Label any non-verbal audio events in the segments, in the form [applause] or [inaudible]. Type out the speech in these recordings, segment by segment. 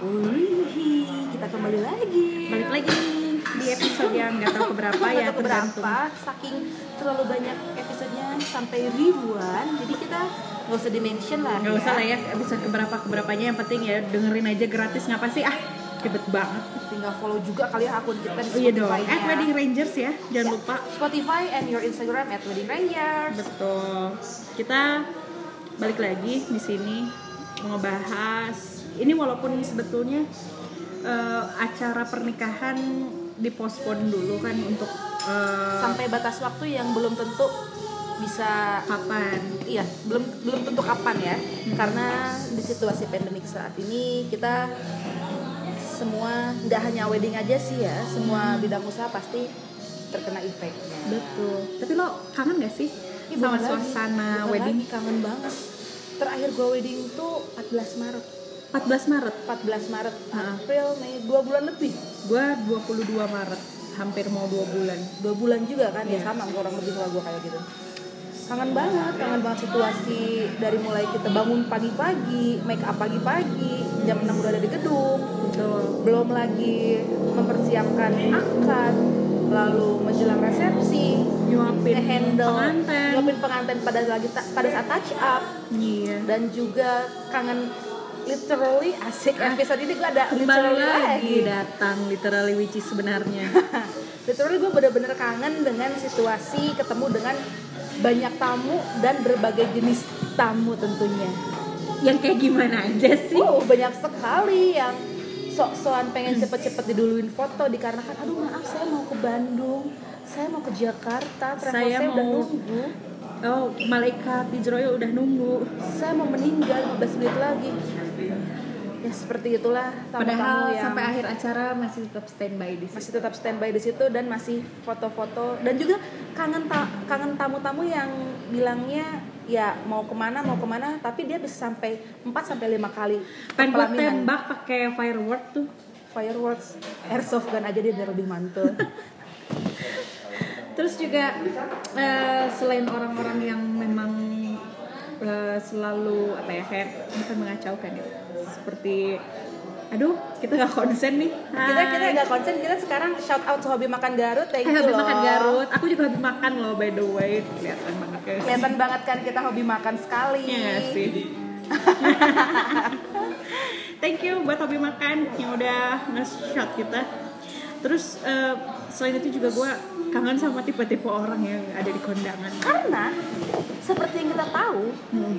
Wih, kita kembali lagi. Balik lagi di episode yang nggak tahu keberapa ya tahu tergantung. saking terlalu banyak episodenya sampai ribuan, jadi kita nggak usah dimention lah. Nggak usah lah ya episode keberapa keberapanya yang penting ya dengerin aja gratis ngapa sih ah ribet banget. Tinggal follow juga kali ya akun kita di Oh iya dong. At Wedding Rangers ya jangan Ya, lupa. Spotify and your Instagram at Wedding Rangers. Betul. Kita balik lagi di sini mau ngebahas ini walaupun sebetulnya eh, acara pernikahan dipospon dulu kan untuk eh, Sampai batas waktu yang belum tentu bisa kapan. iya belum belum tentu kapan ya karena di situasi pandemik saat ini kita semua nggak hanya wedding aja sih ya semua bidang usaha pasti terkena efeknya Betul. Tapi lo kangen gak sih Ih, sama lagi. suasana Bukan wedding? lagi, kangen banget terakhir gue wedding tuh 14 Maret 14 Maret. 14 Maret. April Mei dua bulan lebih Gua 22 Maret. Hampir mau dua bulan. dua bulan juga kan ya Iya. sama kurang lebih kalau gue kayak gitu kangen banget kangen banget situasi dari mulai kita bangun pagi-pagi make up pagi-pagi jam 6 udah ada di gedung Betul. belum lagi mempersiapkan akad lalu menjelang resepsi Nyuapin handle pengantin. nyuapin pengantin pada lagi pada saat touch up Iya. dan juga kangen literally asik episode ini gue ada Kembali literally lagi datang literally which is sebenarnya. [laughs] literally gue bener-bener kangen dengan situasi ketemu dengan banyak tamu dan berbagai jenis tamu tentunya yang kayak gimana aja sih? Oh banyak sekali yang sok-sokan pengen cepet-cepet diduluin foto dikarenakan aduh maaf saya mau ke Bandung saya mau ke Jakarta travel Saya saya, udah mau- nunggu Oh, malaikat di Jeroyo udah nunggu. saya mau meninggal 15 menit lagi ya seperti itulah tamu-tamu Padahal yang sampai akhir acara masih tetap standby di situ. masih tetap standby di situ dan masih foto-foto dan juga kangen ta- kangen tamu-tamu yang bilangnya ya mau ke mana mau ke mana tapi dia bisa sampai 4 sampai lima kali Pengen tembak pakai firework tuh. fireworks airsoft gun aja dia lebih mantul Terus juga eh, selain orang-orang yang memang eh, selalu apa ya kayak bukan mengacaukan ya, seperti aduh kita nggak konsen nih. kita kita Hai. nggak konsen kita sekarang shout out to hobi makan Garut thank Eh, you habis loh makan Garut. Aku juga habis makan loh by the way. Kelihatan banget guys. kelihatan banget kan kita hobi makan sekali nggak sih. [laughs] Thank you buat hobi makan yang udah nge-shot kita. Terus eh, selain itu juga gue kangen sama tipe-tipe orang yang ada di kondangan. karena seperti yang kita tahu Hmm,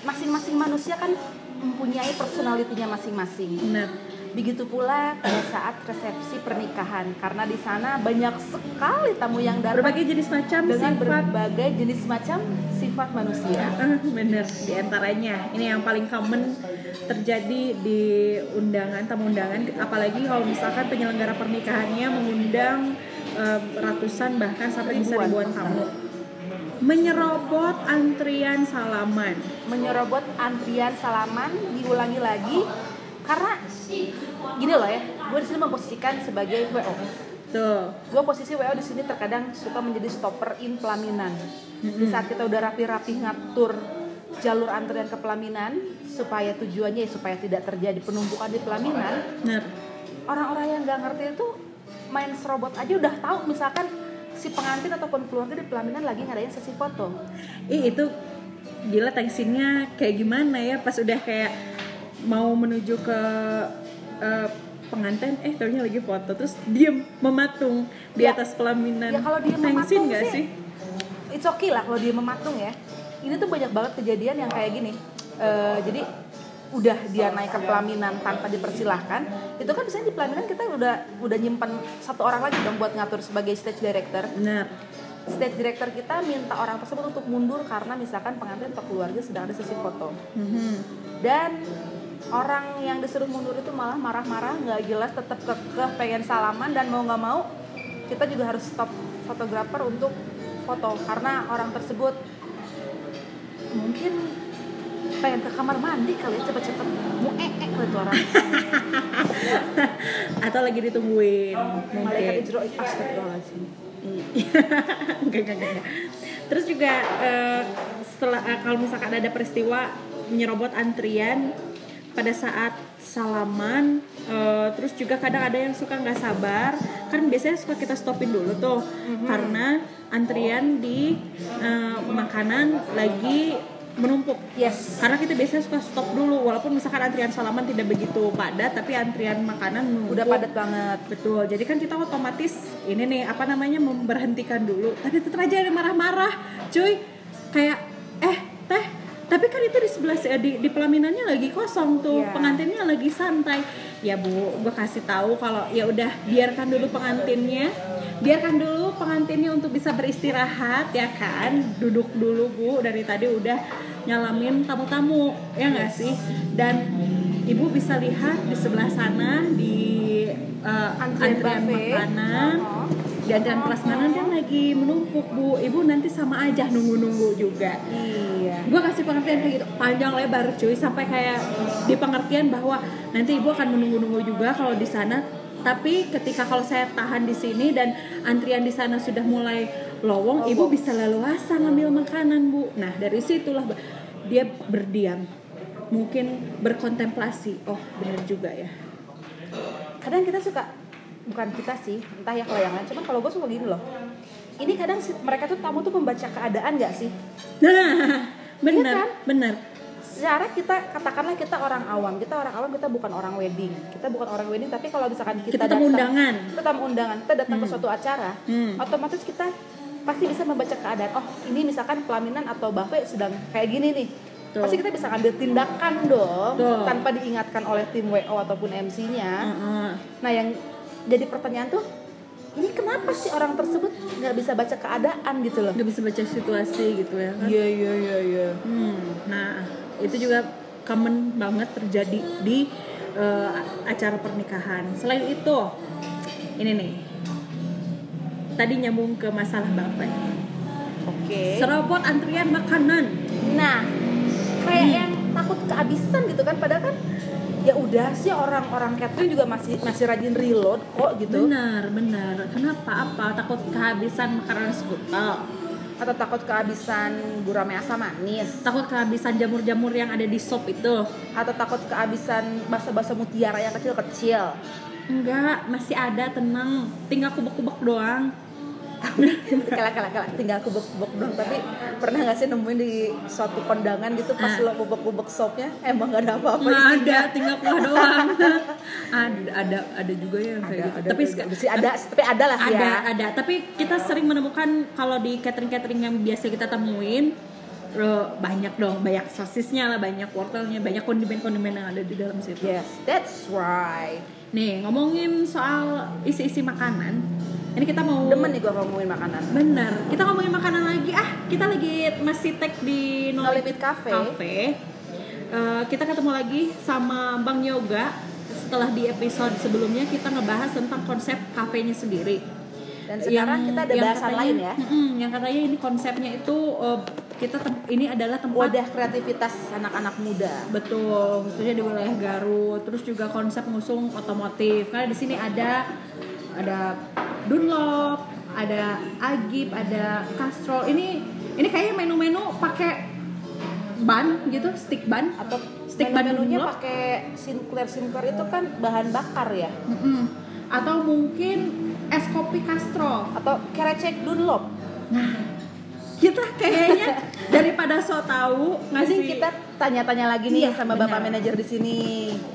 masing-masing manusia kan mempunyai personalitinya masing-masing benar. begitu pula pada saat resepsi pernikahan karena di sana banyak sekali tamu yang datang Berbagai jenis macam dengan sifat. berbagai jenis macam sifat manusia Ah, bener di antaranya ini yang paling common terjadi di undangan tamu undangan apalagi kalau misalkan penyelenggara pernikahannya mengundang ratusan bahkan sampai bisa Ribuan. tamu menyerobot antrian salaman. Menyerobot antrian salaman diulangi lagi karena gini loh ya gue di sini memposisikan sebagai wo tuh gue posisi wo di sini terkadang suka menjadi stopper in pelaminan. Di saat kita udah rapi-rapi ngatur jalur antrian ke pelaminan supaya tujuannya ya supaya tidak terjadi penumpukan di pelaminan orang-orang yang nggak ngerti itu main serobot aja udah tahu misalkan si pengantin ataupun keluarga di pelaminan lagi ngadain sesi foto. Ih itu gila tensinya kayak gimana ya? Pas udah kayak mau menuju ke eh, pengantin eh taunya lagi foto terus diem mematung di Ya. atas pelaminan. Ya kalau dia mematung nggak sih, it's okay lah kalau dia mematung ya. Ini tuh banyak banget kejadian yang kayak gini. Eh, jadi udah dia naik ke pelaminan tanpa dipersilahkan itu kan biasanya di pelaminan kita udah udah nyimpen satu orang lagi dong buat ngatur sebagai stage director. Benar. Stage director kita minta orang tersebut untuk mundur karena misalkan pengantin atau keluarga sedang ada sesi foto. Mhm. dan orang yang disuruh mundur itu malah marah-marah nggak jelas tetap kekeh pengen salaman dan mau nggak mau kita juga harus stop fotografer untuk foto. Karena orang tersebut mungkin pengen ke kamar mandi kali ya cepet-cepet mau eh eh kali itu orang. [laughs] Atau lagi ditungguin malaikat mungkin ijro astagfirullahaladzim. [laughs] Enggak, enggak, enggak, enggak. terus juga eh, setelah eh, kalau misalkan ada peristiwa menyerobot antrian pada saat salaman eh, terus juga kadang ada yang suka nggak sabar. Kan biasanya suka kita stopin dulu tuh karena antrian di eh, makanan lagi menumpuk Yes. karena kita biasanya suka stop dulu walaupun misalkan antrian salaman tidak begitu padat tapi antrian makanan menumpuk. Udah padat banget. betul jadi kan kita otomatis ini nih apa namanya memberhentikan dulu tapi tetap aja ada marah-marah cuy kayak eh teh tapi kan itu di sebelah di, di pelaminannya lagi kosong tuh Iya. pengantinnya lagi santai. Ya bu gue kasih tahu kalau ya udah biarkan dulu pengantinnya. Biarkan dulu pengantinnya untuk bisa beristirahat ya kan? Duduk dulu bu dari tadi udah nyalamin tamu-tamu ya nggak sih? Dan ibu bisa lihat di sebelah sana di eh, Antrian antrian makanan. Oh. Di antrian prasmanan dia lagi menumpuk bu. Ibu nanti sama aja nunggu-nunggu juga. Iya. gue kasih pengertian kayak gitu. Panjang lebar cuy. Sampai kayak di pengertian bahwa nanti ibu akan menunggu-nunggu juga kalau di sana. Tapi ketika kalau saya tahan di sini dan antrian di sana sudah mulai lowong ibu bisa leluasa ngambil makanan bu. Nah dari situlah dia berdiam. Mungkin berkontemplasi. Oh benar juga ya. Kadang kita suka bukan kita sih entah ya kalau yang lain cuman kalau gue suka gini loh ini kadang mereka tuh tamu tuh membaca keadaan nggak sih nah [laughs] benar kan? benar secara kita katakanlah kita orang awam kita orang awam kita bukan orang wedding kita bukan orang wedding tapi kalau misalkan kita, Kita datang- undangan. kita tamu undangan kita datang ke suatu acara Hmm. otomatis kita pasti bisa membaca keadaan oh ini misalkan pelaminan atau buffet sedang kayak gini nih Tuh. pasti kita bisa ngambil tindakan dong Tuh. tanpa diingatkan oleh tim WO ataupun MC-nya Heeh. Nah yang jadi pertanyaan tuh ini kenapa sih orang tersebut nggak bisa baca keadaan gitu loh? nggak bisa baca situasi gitu ya kan Iya iya iya iya. Hmm, nah itu juga common banget terjadi di eh, acara pernikahan. Selain itu, ini nih, tadi nyambung ke masalah buffet. Oke. Serobot antrian makanan. Nah kayak yang takut kehabisan gitu kan, padahal kan ya udah sih orang-orang catering juga masih masih rajin reload kok gitu. Benar, benar. Kenapa? Apa? Takut kehabisan makanan skutel. Atau takut kehabisan gurame asam manis. Takut kehabisan jamur-jamur yang ada di sop itu. Atau takut kehabisan basa-basa mutiara yang kecil-kecil. Enggak, masih ada, tenang. Tinggal kubek-kubek doang. [laughs] Kelak kelak kelak tinggal kubek-kubek doang tapi pernah nggak sih nemuin di suatu kondangan gitu pas Ah. lo kubek-kubek sopnya emang gak ada apa-apa Nggak ada, tinggal kuah doang. [laughs] ada, ada, ada juga ya kayak gitu. ada, Tapi ada, ada, sih. Ada tapi ada lah ada ya. ada. Tapi kita sering menemukan kalau di catering catering yang biasa kita temuin eh, banyak dong. Banyak sosisnya lah banyak wortelnya banyak kondimen kondimen yang ada di dalam situ. Yes that's right. Nih ngomongin soal isi isi makanan ini kita mau demen nih gue ngomongin makanan. Bener. Kita ngomongin makanan lagi. Ah kita lagi masih tag di No Limit Cafe. Cafe. Eh, kita ketemu lagi sama Bang Yoga. Setelah di episode sebelumnya kita ngebahas tentang konsep kafenya sendiri. Dan sekarang kita ada bahasan katanya- lain ya. Mm-mm, yang katanya ini konsepnya itu eh, kita ini adalah tempat wadah kreativitas anak-anak muda. Betul. Khususnya di wilayah Garut. Terus juga konsep ngusung otomotif. Karena di sini ada ada Dunlop ada Agip ada Castrol ini ini kayaknya menu-menu pakai ban gitu stick ban atau Stick ban Dunlop? pakai Sinclair Sinclair itu kan bahan bakar ya Mm-mm. atau mungkin es kopi Castrol atau kerecek Dunlop kita kayaknya daripada so tahu Mending ngasih kita tanya-tanya lagi nih Iya, sama bapak benar. manajer di sini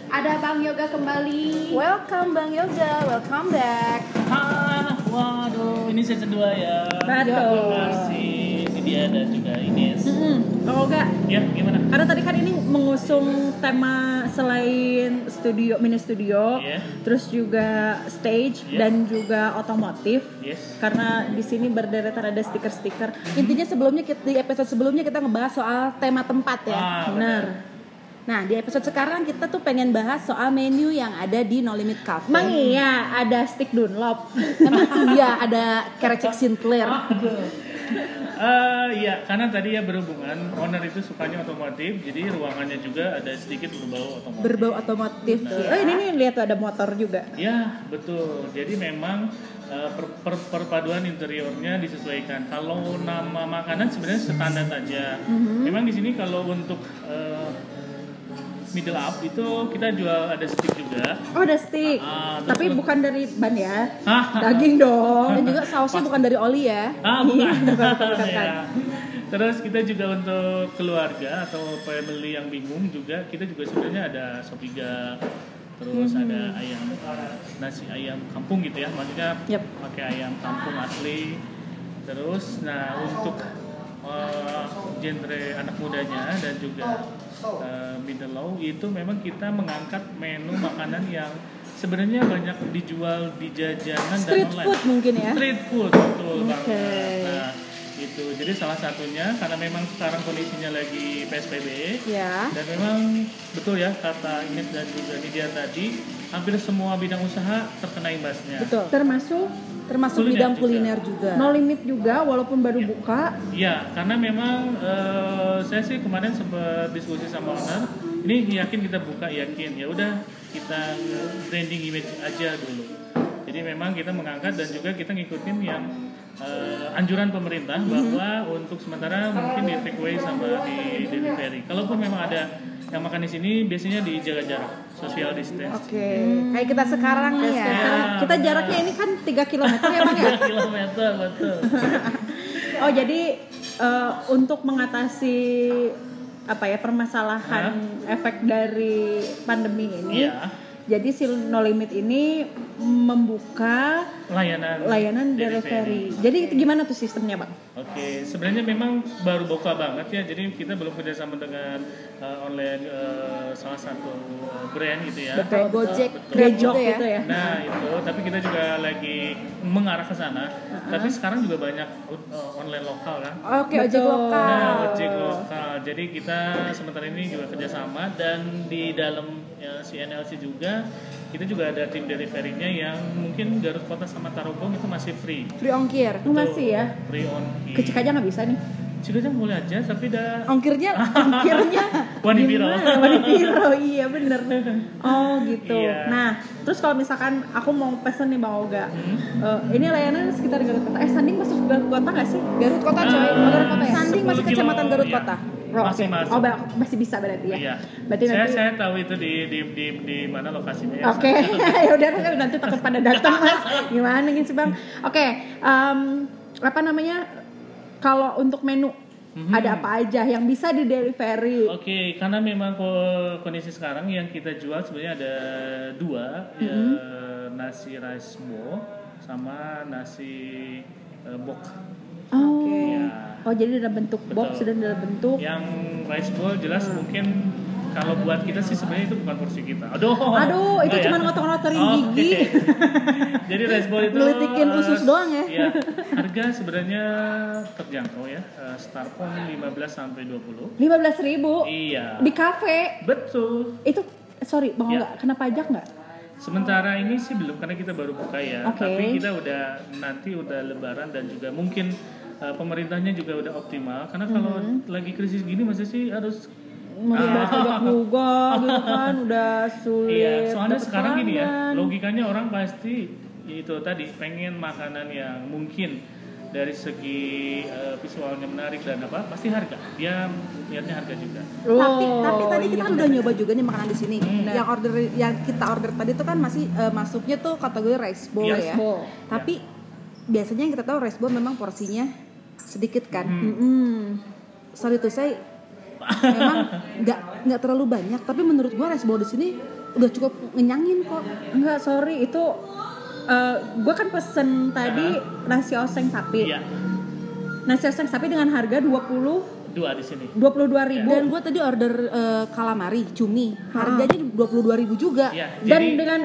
ada Bang Yoga kembali welcome Bang Yoga welcome back Ah, waduh, ini season 2 ya. Betul. Terima kasih. Ini dia dan juga Ines. Mm-mm. Bang Yoga Ya, gimana? Karena tadi kan ini mengusung tema selain studio, mini studio, Iya. terus juga stage Iya. dan juga otomotif. Yes. Karena di sini berderetan ada stiker-stiker. intinya sebelumnya kita- di episode sebelumnya kita ngebahas soal tema tempat ya Ah, Benar. nah di episode sekarang kita tuh pengen bahas soal menu yang ada di No Limit Cafe Emang iya ada stick Dunlop. emang iya ada kerecek Sinclair [laughs] Eh, iya, karena tadi ya berhubungan owner itu sukanya otomotif, jadi ruangannya juga ada sedikit berbau otomotif. berbau otomotif Oh ini nih lihat ada motor juga. Ya, betul. Jadi memang eh, per- per- perpaduan interiornya disesuaikan. Kalau nama makanan sebenarnya standar aja. Memang di sini kalau untuk eh, middle up itu kita jual ada stick juga. Oh, ada stick. Ah, terus Tapi bukan dari ban ya. Ah, Daging dong. [laughs] Dan juga sausnya bukan dari oli ya. Ah, bukan. [laughs] Bukan, bukan, [laughs] bukan. Ya. Terus kita juga untuk keluarga atau family yang bingung juga kita juga sebenarnya ada sopiga terus Mhm. ada ayam nasi ayam kampung gitu ya maksudnya Yep. pakai ayam kampung asli terus nah untuk eh, genre anak mudanya dan juga eh, middle low itu memang kita mengangkat menu makanan yang sebenarnya banyak dijual di jajanan Street dan online food mungkin ya. street food betul Oke. banget nah itu jadi salah satunya karena memang sekarang kondisinya lagi psbb Ya. dan memang betul ya kata Ines dan juga Nidia tadi hampir semua bidang usaha terkena imbasnya Betul. Termasuk Termasuk Kuliner bidang juga. kuliner juga. no limit juga walaupun baru buka. Iya, karena memang eh, saya sih kemarin sempat diskusi sama owner. Ini yakin kita buka yakin. Ya udah kita branding image aja dulu. Jadi memang kita mengangkat dan juga kita ngikutin yang eh, anjuran pemerintah bahwa untuk sementara mungkin di take away sama di delivery. Kalaupun memang ada yang makan di sini biasanya dijaga jarak, social distance. Oke, kayak kita sekarang nih ya. Ya, Kita jaraknya ini kan 3 km ya Bang ya. 3 kilometer betul. Oh jadi eh, untuk mengatasi apa ya permasalahan efek dari pandemi ini, Iya. jadi si No Limit ini membuka Layanan layanan delivery. Jadi itu gimana tuh sistemnya bang? Oke, sebenarnya memang baru buka banget ya. Jadi kita belum kerjasama dengan uh, online uh, salah satu uh, brand gitu ya. Betul, Gojek. Grab gitu ya. gitu ya. Nah itu, tapi kita juga lagi mengarah ke sana. Tapi sekarang juga banyak uh, online lokal kan. Oke, ojek Betul. lokal. Nah, ojek lokal. Jadi kita sementara ini juga kerjasama dan di dalam ya, si NLC juga kita juga ada tim deliverynya yang mungkin Garut Kota sama Tarogong itu masih free. Free ongkir. Oh, masih ya? Free on Ke Cikaja nggak bisa nih. Cikajang boleh aja, tapi udah Ongkirnya [laughs] Akhirnya Wani Piro. gimana? Wani Piro, iya bener. Oh gitu. Iya. Nah, terus kalau misalkan aku mau pesen nih Bang Oga, Hmm? eh, ini layanan sekitar Garut Kota. Eh, Sanding masuk Garut Kota nggak sih? Garut Kota coy. Oh, Garut Kota ya. 10 Sanding masih kecamatan Garut iya. Kota. Oh, Masih masuk. Oh, masih bisa berarti ya. Iya. Berarti saya nanti saya tahu itu di di di, di mana lokasinya ya. Oke, [laughs] ya udah nanti takut pada datang mas. Gimana gitu sih bang? Oke, em, apa namanya? Kalau untuk menu Mhm. ada apa aja yang bisa di delivery? Oke, karena memang ko- kondisi sekarang yang kita jual sebenarnya ada dua, ya, Mm-hmm. nasi rice bowl sama nasi eh, bok. Oh, Ya. oh jadi dalam bentuk box Betul. dan dalam bentuk. Yang rice bowl jelas Hmm. mungkin kalau buat kita sih sebenarnya itu bukan porsi kita. Aduh. Aduh, itu enggak cuma ya? ngotor-ngotorin Oke. gigi. [laughs] Jadi rice bowl itu Ngelitikin usus doang ya? Iya. Harga sebenarnya terjangkau ya. Eh, Start from 15 sampai 20. Lima belas ribu Iya. di kafe. Betul. Itu sorry bang Ya. Oga, kena pajak nggak? Sementara ini sih belum karena kita baru buka ya. Oke. Tapi kita udah nanti udah lebaran dan juga mungkin eh, pemerintahnya juga udah optimal karena kalau Mm-hmm. lagi krisis gini masa sih harus bayar pajak juga gitu kan, udah [laughs] sulit. Ah. Iya, soalnya sekarang gini ya, logikanya orang pasti itu tadi pengen makanan yang mungkin dari segi eh, visualnya menarik dan apa pasti harga. Dia lihatnya harga juga. Oh, tapi tapi tadi kita iya kan udah nyoba juga nih makanan di sini. Hmm. Yang order yang kita order tadi tuh kan masih eh, masuknya tuh kategori rice bowl Iya, ya. bowl. Tapi biasanya yang kita tahu rice bowl memang porsinya sedikit kan. Hmm. Mm-mm. Sorry tuh saya memang nggak nggak terlalu banyak. Tapi menurut gua rice bowl di sini udah cukup ngenyangin kok. Enggak, sorry itu gue kan pesen tadi nasi oseng sapi. Iya, Nasi oseng sapi dengan harga 20 dua di sini. 22 ribu. Dan gua tadi order eh, calamari cumi, harganya 22.000 juga. Iya, Dan jadi dengan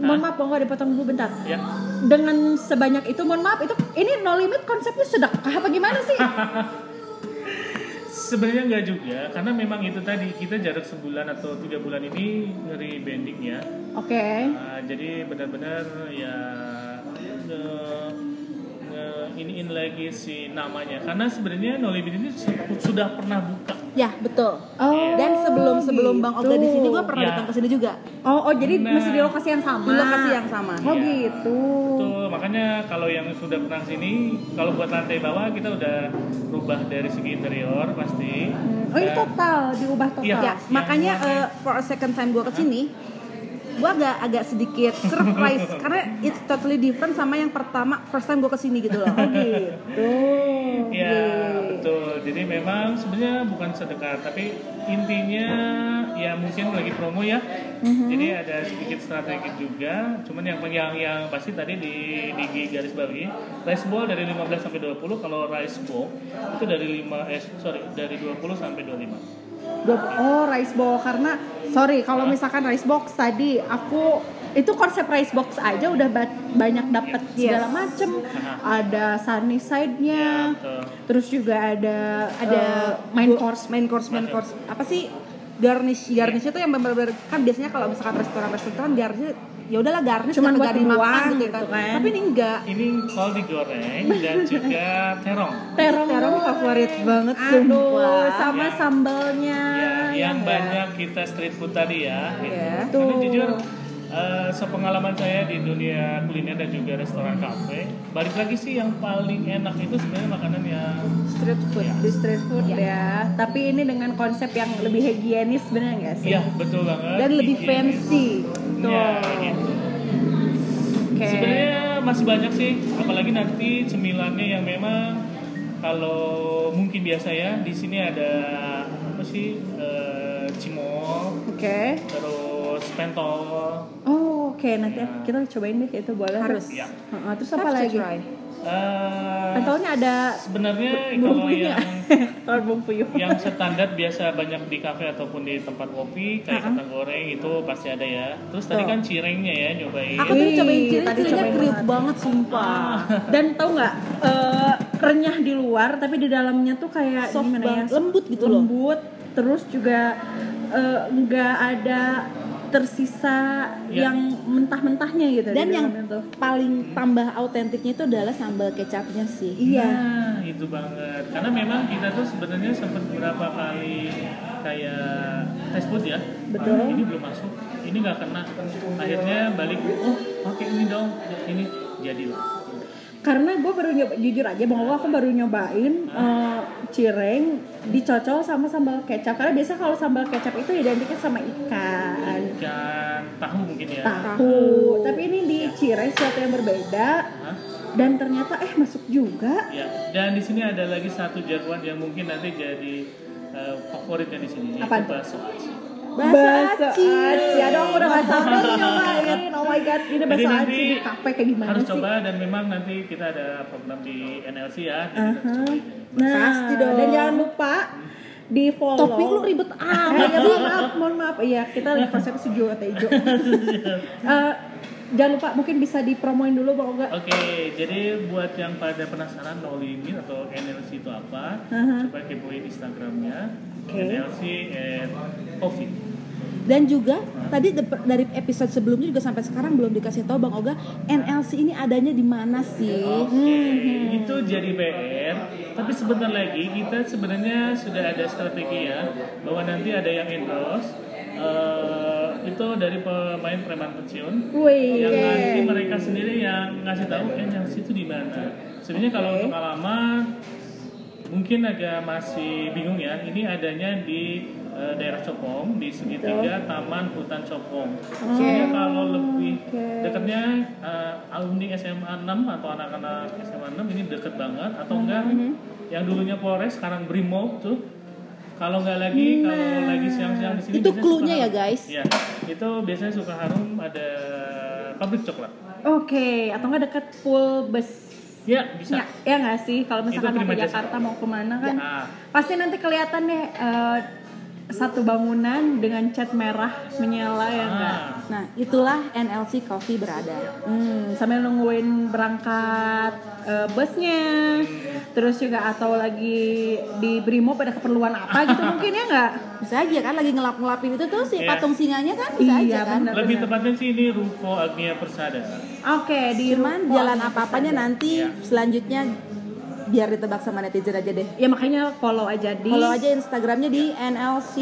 mohon maaf, mau nggak dipotong dulu bentar. ya. Dengan sebanyak itu, mohon maaf, itu ini no limit konsepnya sedekah apa gimana sih? [laughs] Sebenarnya nggak juga, karena memang itu tadi kita jarak sebulan atau tiga bulan ini ngeri bending ya. Oke. Nah, jadi benar-benar ya nge, nge iniin lagi si namanya karena sebenarnya No Limit ini su- sudah pernah buka Ya betul. Oh. Dan sebelum sebelum Bang Oga di sini gue pernah Ya. datang ke sini juga Oh, oh jadi Nah. masih di lokasi yang sama. di lokasi yang sama. Oh Iya. gitu. Betul, makanya kalau yang sudah pernah sini, kalau buat lantai bawah kita udah rubah dari segi interior pasti. Hmm, Oh ini Dan- total diubah total. Iya. Ya, makanya yang uh, for a second time gue ke sini, gue agak agak sedikit [laughs] surprise karena it's totally different sama yang pertama first time gue ke sini gitu loh. Oh gitu. Iya Yeay. Betul. Jadi memang sebenarnya bukan sedekat, tapi intinya ya mungkin lagi promo ya. Jadi ada sedikit strategi juga. Cuman yang yang yang pasti tadi di di garis bawahi rice ball dari 15 sampai 20 kalau rice bowl itu dari 5 eh sorry dari 20 sampai 25. Dua- Oh rice box karena sorry kalau misalkan rice box tadi aku itu konsep rice box aja udah ba- banyak dapat Yes. segala macem ada sunny side-nya Betul. terus juga ada Ada eh, main course main course, main course. Apa sih garnish? Garnish itu yang benar-benar kan biasanya kalau misalkan restoran-restoran garnish ya udahlah garnish Cuman nggak buat dimakan gitu gitu kan. kan. Tapi ini enggak. Ini kol digoreng dan juga [laughs] terong. terong Terong favorit banget aduh sumpah. sama Ya. sambalnya ya, yang ya. banyak kita street food tadi ya. gitu. Iya. Karena Tuh. jujur eh, sepengalaman saya di dunia kuliner dan juga restoran kafe, balik lagi sih yang paling enak itu sebenarnya makanan yang Street food. Ya. di street food Iya. ya tapi ini dengan konsep yang lebih higienis bener nggak sih Iya betul banget. Dan lebih Higienis. fancy. Ya, gitu. Oke. Sebenarnya masih banyak sih, apalagi nanti cemilannya yang memang kalau mungkin biasa ya di sini ada apa sih eh, cimol, oke terus pentol, Oh, oke nanti Ya. kita cobain deh itu boleh. Harus. ya. Heeh, terus apa to lagi? try. Eh, Pentolnya ada sebenarnya kalau yang [laughs] yang standar biasa banyak di kafe ataupun di tempat kopi kayak kentang goreng itu pasti ada ya. Terus tadi Tuh. kan cirengnya ya nyobain. Aku tadi Wih, cobain tadi cirinya cobain kriuk banget. banget sumpah. Dan tau nggak eh, renyah di luar tapi di dalamnya tuh kayak Soft gimana banget, ya? lembut gitu loh. Lembut. Terus juga eh, nggak ada tersisa Ya. yang mentah-mentahnya gitu Dan yang tuh. paling tambah autentiknya itu adalah sambal kecapnya sih. Iya. Nah, itu banget. Karena memang kita tuh sebenarnya sempat beberapa kali kayak tes food ya. Betul. Ah, ini belum masuk, ini nggak kena. Akhirnya balik, oh pakai ini dong, ini jadilah. Karena gue baru nyoba jujur aja bang aku baru nyobain eh, cireng dicocol sama sambal kecap karena biasa kalau sambal kecap itu identiknya sama ikan Ikan tahu mungkin ya. tahu tapi ini di cireng sesuatu yang berbeda Hah? dan ternyata eh masuk juga Ya, dan di sini ada lagi satu jagoan yang mungkin nanti jadi eh, favoritnya di sini, yaitu Apa? bakso aci. Bakso aci. aduh aku udah gak sabar nih nyobain [laughs] oh my god ini Jadi nanti aci di kafe kayak gimana harus sih coba dan memang nanti kita ada program di NLC ya, jadi kita harus cobain. nah Pasti dong. dan jangan lupa di follow Topik lu ribet Ah, amat. ya, mohon maaf, mohon maaf. Iya, kita lagi konsep sejuk atau hijau. [laughs] Eh, jangan lupa mungkin bisa dipromoin dulu Bang Oga. Oke, jadi buat yang pada penasaran No Limit atau NLC itu apa, Aha. coba kepoin Instagramnya Oke. NLC and Coffee. Dan juga tadi dari episode sebelumnya juga sampai sekarang belum dikasih tahu Bang Oga NLC ini adanya di mana sih? Oke, itu jadi PR. Tapi sebentar lagi kita sebenarnya sudah ada strategi ya bahwa nanti ada yang endorse. eh, itu dari pemain preman pensiun Wih, yang nanti mereka sendiri yang ngasih tahu NLC itu di mana. Sebenarnya kalau untuk alamat mungkin agak masih bingung ya. Ini adanya di eh, daerah Copong di segitiga Taman Hutan Copong. Sebenarnya kalau lebih oke. dekatnya eh, alumni SMA 6 atau anak-anak SMA 6 ini deket banget atau enggak yang dulunya Polres sekarang Brimob tuh kalau nggak lagi kalau lagi siang-siang di sini Itu clue-nya ya, guys. Iya, itu biasanya suka harum ada pabrik coklat. Oke, atau nggak dekat pool bus? Ya, bisa. Ya, ya nggak sih? Kalau misalkan mau ke prima jasa. Jakarta mau ke mana kan? Ah, Pasti nanti kelihatan deh eh, satu bangunan dengan cat merah menyala ya enggak? ah. Nah, itulah NLC Coffee berada. Hmm, sambil nungguin berangkat eh, busnya, terus juga atau lagi di Brimob ada keperluan apa gitu [laughs] mungkin ya nggak? Bisa aja kan lagi ngelap-ngelapin itu tuh si Iya. patung singanya kan bisa Iya, aja kan. benar. Lebih tepatnya sih ini Ruko Agnia Persada. Oke, di Cuman Ruko jalan apa-apanya nanti Iya. selanjutnya biar ditebak sama netizen aja deh. Ya makanya follow aja di Follow aja Instagramnya di NLC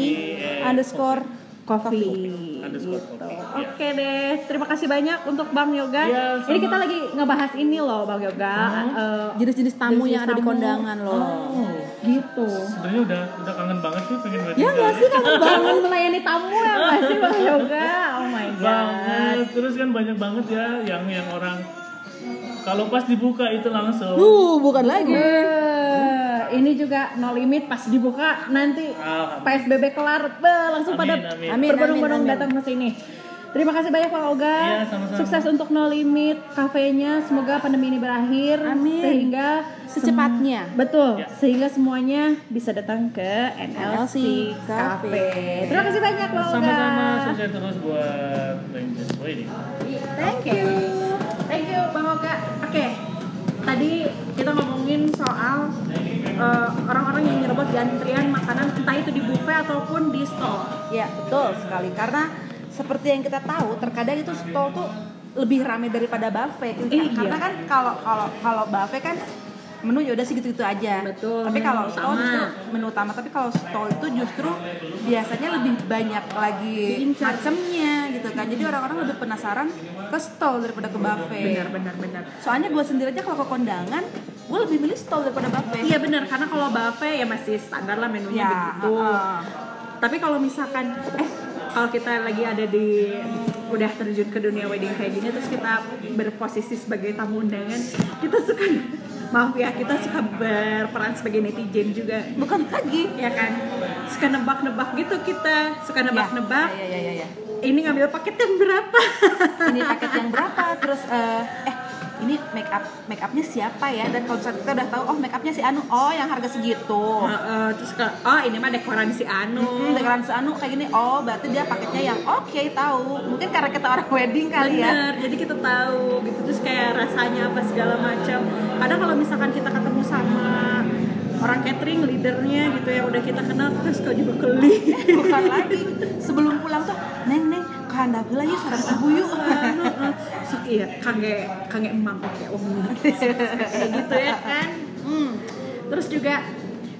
underscore coffee. Gitu. coffee, ya. Oke deh, terima kasih banyak untuk Bang Yoga. Ya. Ini kita lagi ngebahas ini loh Bang Yoga. Eh, jenis-jenis tamu jenis yang ada di tamu. kondangan loh. Oh, gitu. Sebenarnya udah udah kangen banget sih pengen. Ya nggak sih kamu [laughs] Bangun melayani tamu ya nggak sih Bang Yoga? Oh my god. banget. Terus kan banyak banget ya yang yang orang kalau pas dibuka itu langsung. Uh, bukan lagi. Eh, ini juga no limit pas dibuka nanti. PSBB kelar langsung Amin, pada amin. Amin, berbondong-bondong amin, amin. datang ke sini. Terima kasih banyak Pak Oga. Iya, sama-sama. Sukses untuk No Limit kafenya. Semoga pandemi ini berakhir Amin. sehingga Secepatnya. sem- betul. Ya. Sehingga semuanya bisa datang ke NLC, NLC Cafe. Cafe. Terima kasih banyak Pak Oga. Sama-sama sukses terus buat Wedding. Thank you. Thank you Bang Oga. Oke. Tadi kita ngomongin soal eh, orang-orang yang nyerobot di antrian makanan entah itu di buffet ataupun di stall. Ya betul sekali karena seperti yang kita tahu terkadang itu stall tuh lebih ramai daripada buffet Iya. karena kan kalau kalau kalau buffet kan menu ya udah segitu-gitu aja. Betul, Tapi kalau stall justru menu utama tapi kalau stall itu justru biasanya lebih banyak lagi macamnya gitu kan. Jadi orang-orang lebih penasaran ke stall daripada ke buffet. Benar benar benar. Soalnya gue sendiri aja kalau ke kondangan, gue lebih milih stall daripada buffet. Iya benar karena kalau buffet ya masih standar lah menunya Ya, begitu. heeh. Tapi kalau misalkan eh kalau kita lagi ada di udah terjun ke dunia wedding kayak gini terus kita berposisi sebagai tamu undangan, kita suka maaf ya kita suka berperan sebagai netizen juga. Bukan lagi. ya kan? Suka nebak-nebak gitu kita. Suka nebak-nebak. Ya, ya, ya, ya. ini ngambil paket yang berapa? Ini paket yang berapa? Terus eh, eh ini make up make upnya siapa ya? Dan kalau kita udah tahu oh make upnya si Anu. Oh yang harga segitu. Heeh, terus ke oh ini mah dekoran si Anu. Hmm, dekoran si Anu kayak gini. Oh berarti dia paketnya yang oke tahu. Mungkin karena kita orang wedding kali ya. Bener, jadi kita tahu gitu. Terus kayak rasanya apa segala macam. Kadang kalau misalkan kita ketemu sama orang catering leadernya gitu yang udah kita kenal terus kau juga keli. bukan lagi. Sebelum pulang tuh neng neng kanda pula ya sarang ibu yuk Sok iya, kangge kangge emang oke oh [laughs] kayak gitu ya kan. Hmm. Terus juga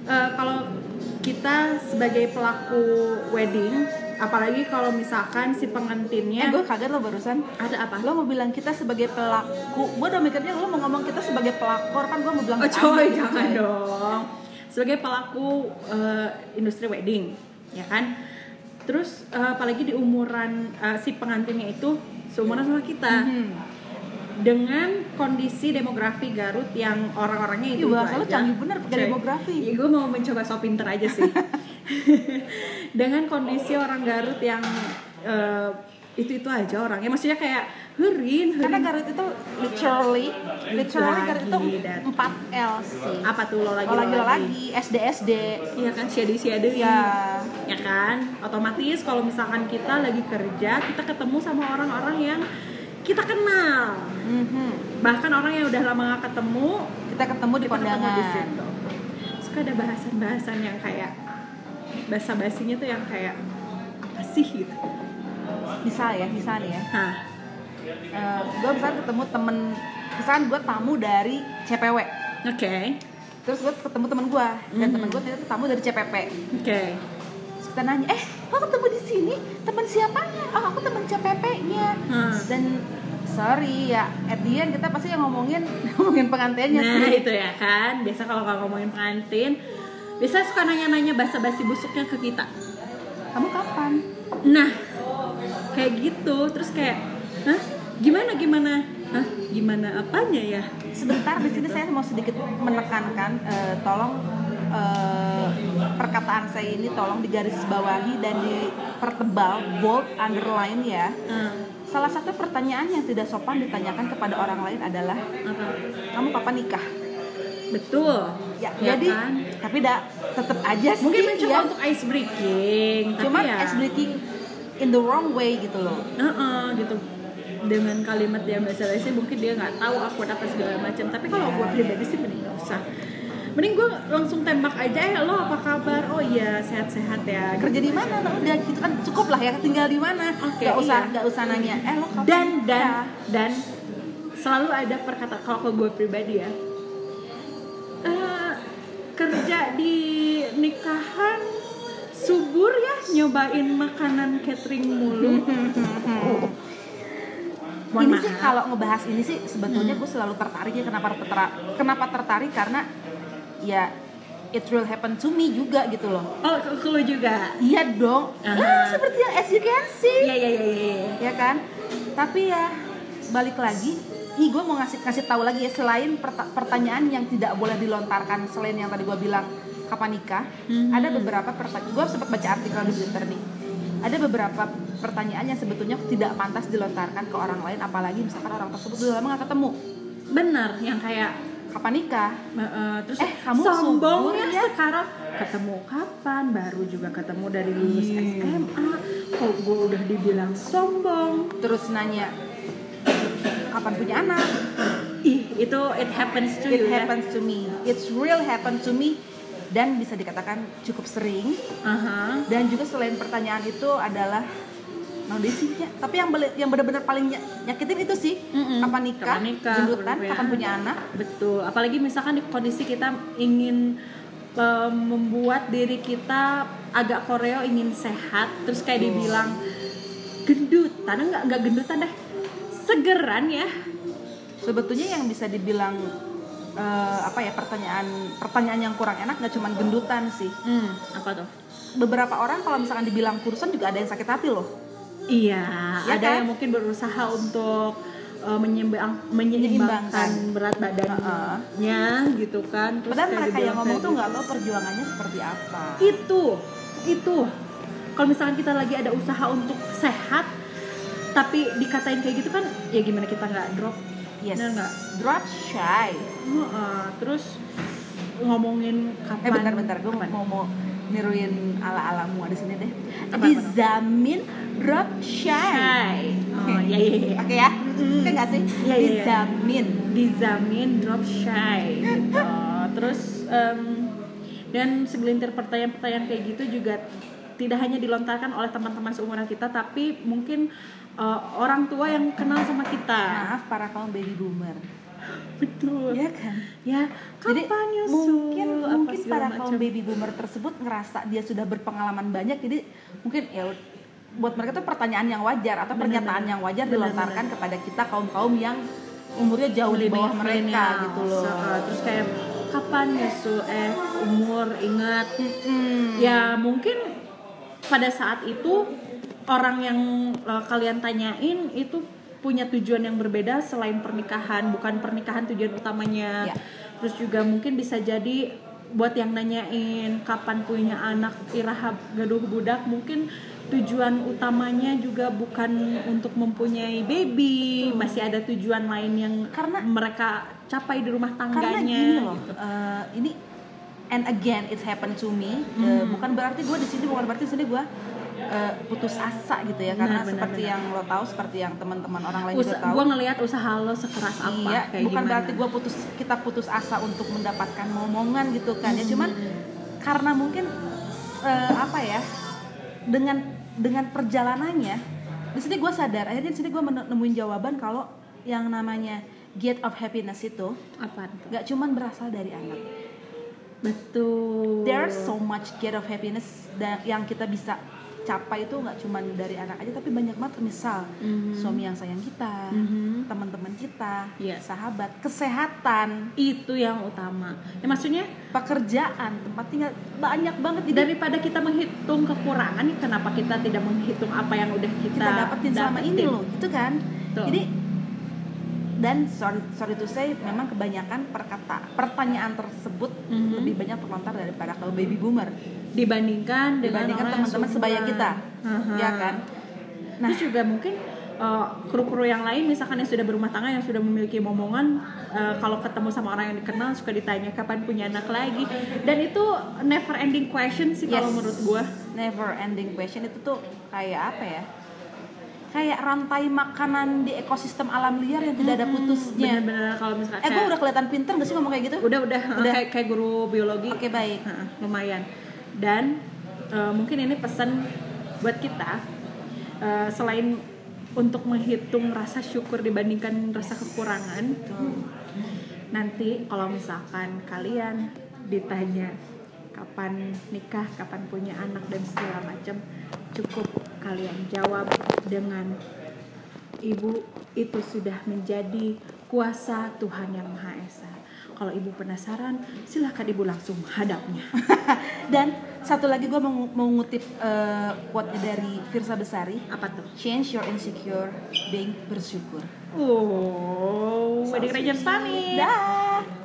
eh, kalau kita sebagai pelaku wedding, apalagi kalau misalkan si eh pengantinnya gue kaget lo barusan ada apa? lo mau bilang kita sebagai pelaku gue udah mikirnya lo mau ngomong kita sebagai pelakor kan gue mau bilang Oh coy, jangan dong. Sebagai pelaku eh, industri wedding, ya kan. Terus eh, apalagi di umuran eh, si pengantinnya itu seumuran sama kita. Hmm. Dengan kondisi demografi Garut yang orang-orangnya itu bahasa lo canggih bener pakai demografi. Ya, gue mau mencoba so pinter aja sih. [laughs] Dengan kondisi orang Garut yang itu itu aja orangnya, maksudnya kayak herin, herin. karena Garut itu literally literally Garut itu. 4 L sih. Apa tuh lo lagi Oh, lagi? lagi SD SD Iya kan siade-siade. Ya ya kan? Otomatis kalau misalkan kita lagi kerja kita ketemu sama orang-orang yang kita kenal. Mhm. bahkan orang yang udah lama gak ketemu kita ketemu di kita ketemu di kondangan. situ. Suka ada bahasan-bahasan yang kayak bahasa basinya tuh yang kayak apa sih gitu? Misal ya misal nih ya nah gue misalnya ketemu temen misalkan gue tamu dari CPW oke. Terus gue ketemu temen gue dan Mhm. temen gue ternyata tamu dari CPP oke. Terus kita nanya eh lo ketemu di sini? Temen siapanya? Oh aku temen CPP nya Hmm. dan sorry ya at the end kita pasti yang ngomongin [laughs] ngomongin pengantinnya nah sih. itu ya kan. Biasa kalau kalau ngomongin pengantin biasa suka nanya-nanya basa-basi busuknya ke kita. Kamu kapan? Nah, kayak gitu, terus kayak, hah, gimana gimana, hah, gimana apanya ya? sebentar di sini saya mau sedikit menekankan eh, tolong eh, perkataan saya ini tolong digaris bawahi dan dipertebal bold underline ya Hmm, salah satu pertanyaan yang tidak sopan ditanyakan kepada orang lain adalah apa? kamu kapan nikah Betul. ya, Ya jadi kan? tapi dah tetap aja sih Mungkin mencoba ya. untuk ice breaking, cuman ya, ice breaking in the wrong way gitu loh Heeh, gitu. Dengan kalimat yang bahasa basi mungkin dia nggak tahu aku apa segala macam. Tapi kalau Ya. gue pribadi sih mending nggak usah. Mending gue langsung tembak aja, eh lo apa kabar? Oh iya sehat-sehat ya. kerja di mana Nah, udah gitu kan cukup lah ya tinggal di mana Oke, nggak usah iya. nggak usah nanya eh lo kapan dan dan nikah?" dan selalu ada perkataan kalau ke gue pribadi ya eh kerja di nikahan subur ya nyobain makanan catering mulu. [laughs] [laughs] Mohon ini maaf. sih kalau ngebahas ini sih sebetulnya gue selalu tertarik ya kenapa tertarik kenapa tertarik karena ya it will happen to me juga gitu loh Oh, ke lu juga. iya dong Aha. ya seperti yang as you can see Iya iya iya iya. ya kan tapi ya balik lagi nih gue mau ngasih kasih tahu lagi ya selain perta- pertanyaan yang tidak boleh dilontarkan selain yang tadi gue bilang kapan nikah Mhm. ada beberapa pertanyaan gue sempat baca artikel di Twitter nih ada beberapa pertanyaan yang sebetulnya tidak pantas dilontarkan ke orang lain apalagi misalkan orang tersebut udah lama gak ketemu. Benar yang kayak kapan nikah? Eh, terus Eh, kamu sombong subur ya ya? sekarang. Ketemu kapan? Baru juga ketemu dari lulus SMA kok gue udah dibilang sombong? Terus nanya kapan punya anak? Ih itu it happens to it you ya? happens to me. It's real happen to me. Dan bisa dikatakan cukup sering. Aha. dan juga selain pertanyaan itu adalah audisinya tapi yang beli- yang benar-benar paling ny- nyakitin itu sih Mm-mm. kapan nikah, Kapan nikah, gendutan kapan punya kapan punya anak. Betul, apalagi misalkan di kondisi kita ingin eh, membuat diri kita agak koreo ingin sehat, terus kayak dibilang gendutan, enggak enggak gendutan deh, segeran ya. sebetulnya yang bisa dibilang eh, apa ya pertanyaan pertanyaan yang kurang enak nggak cuma gendutan sih. Hmm, apa tuh? beberapa orang kalau misalkan dibilang kurusan juga ada yang sakit hati loh Iya, Ya ada kan? yang mungkin berusaha untuk eh, menyeimbang, Menyeimbangkan. berat badannya gitu kan. Terus padahal mereka yang ngomong tuh nggak tahu perjuangannya seperti apa. Itu itu. Kalau misalkan kita lagi ada usaha untuk sehat tapi dikatain kayak gitu kan ya gimana kita nggak drop? Yes. Nggak? Drop shy. Heeh, terus ngomongin kapan? Eh bentar-bentar gue mau mau niruin ala ala mua di sini deh Apa, dizamin drop shy. Oke. oh ya ya ya Oke ya? Oke nggak sih? Iya, iya, iya. Dijamin. dizamin drop shy gitu terus em, dan segelintir pertanyaan-pertanyaan kayak gitu juga tidak hanya dilontarkan oleh teman-teman seumuran kita tapi mungkin eh, orang tua yang kenal sama kita Maaf para kaum baby boomer. Betul Ya kan? ya Jadi kapan nyusul mungkin Apa mungkin para macam. kaum baby boomer tersebut ngerasa dia sudah berpengalaman banyak jadi mungkin ya buat mereka itu pertanyaan yang wajar atau Benar, pernyataan benar. yang wajar Benar, dilontarkan kepada kita kaum-kaum yang umurnya jauh di bawah mereka gitu loh. Uh, terus kayak kapan nyusul eh umur ingat Mm-mm. ya mungkin pada saat itu orang yang uh, kalian tanyain itu punya tujuan yang berbeda selain pernikahan bukan pernikahan tujuan utamanya Ya. terus juga mungkin bisa jadi buat yang nanyain kapan punya anak iraha gaduh budak mungkin tujuan utamanya juga bukan untuk mempunyai baby masih ada tujuan lain yang Karena- mereka capai di rumah tangganya karena gini loh gitu. eh, ini and again it happened to me Eh, Hmm. bukan berarti gue di sini bukan berarti di sini gue eh, putus asa gitu ya karena Benar, benar, seperti benar. yang lo tahu seperti yang teman-teman orang lain Usa- juga tahu. gua ngelihat usaha lo sekeras apa iya kayak bukan gimana. berarti gue putus kita putus asa untuk mendapatkan momongan gitu kan ya. Cuman karena mungkin eh, apa ya dengan dengan perjalanannya di sini gue sadar akhirnya di sini gue nemuin jawaban kalau yang namanya gate of happiness itu apa nggak cuman berasal dari anak. Betul. There's so much gate of happiness yang kita bisa capai itu nggak cuman dari anak aja tapi banyak banget misal Mhm. suami yang sayang kita Mhm. teman-teman kita Iya. sahabat kesehatan itu yang utama ya maksudnya pekerjaan tempat tinggal banyak banget jadi daripada kita menghitung kekurangan kenapa kita tidak menghitung apa yang udah kita, kita dapetin selama ini dapetin? loh gitu kan Betul. jadi dan sorry sorry to say memang kebanyakan perkata pertanyaan tersebut Mhm. lebih banyak terlontar daripada kalau baby boomer. Dibandingkan dibandingkan teman-teman sebaya kita. Aha. ya kan? Nah, terus juga mungkin uh, kru-kru yang lain misalkan yang sudah berumah tangga yang sudah memiliki momongan uh, kalau ketemu sama orang yang dikenal suka ditanya kapan punya anak lagi. Dan itu never ending question sih kalau Yes. menurut gua. Never ending question. Itu tuh kayak apa ya kayak rantai makanan di ekosistem alam liar yang tidak ada putusnya. bener-bener kalau misalkan eh gue udah kelihatan pinter gak sih ngomong kayak gitu? Udah udah, Udah. kayak kayak guru biologi. Oke baik. Heeh, lumayan. Dan uh, mungkin ini pesan buat kita uh, selain untuk menghitung rasa syukur dibandingkan rasa kekurangan nanti kalau misalkan kalian ditanya kapan nikah, kapan punya anak dan segala macam, cukup kalian jawab dengan ibu itu sudah menjadi kuasa Tuhan yang Maha Esa. Kalau ibu penasaran, silahkan ibu langsung hadapnya. [laughs] Dan satu lagi gue mau, mau ngutip eh, quote dari Firsa Besari. Apa tuh? Change your insecure, being bersyukur. Oh, wedding Rangers pamit. Dah.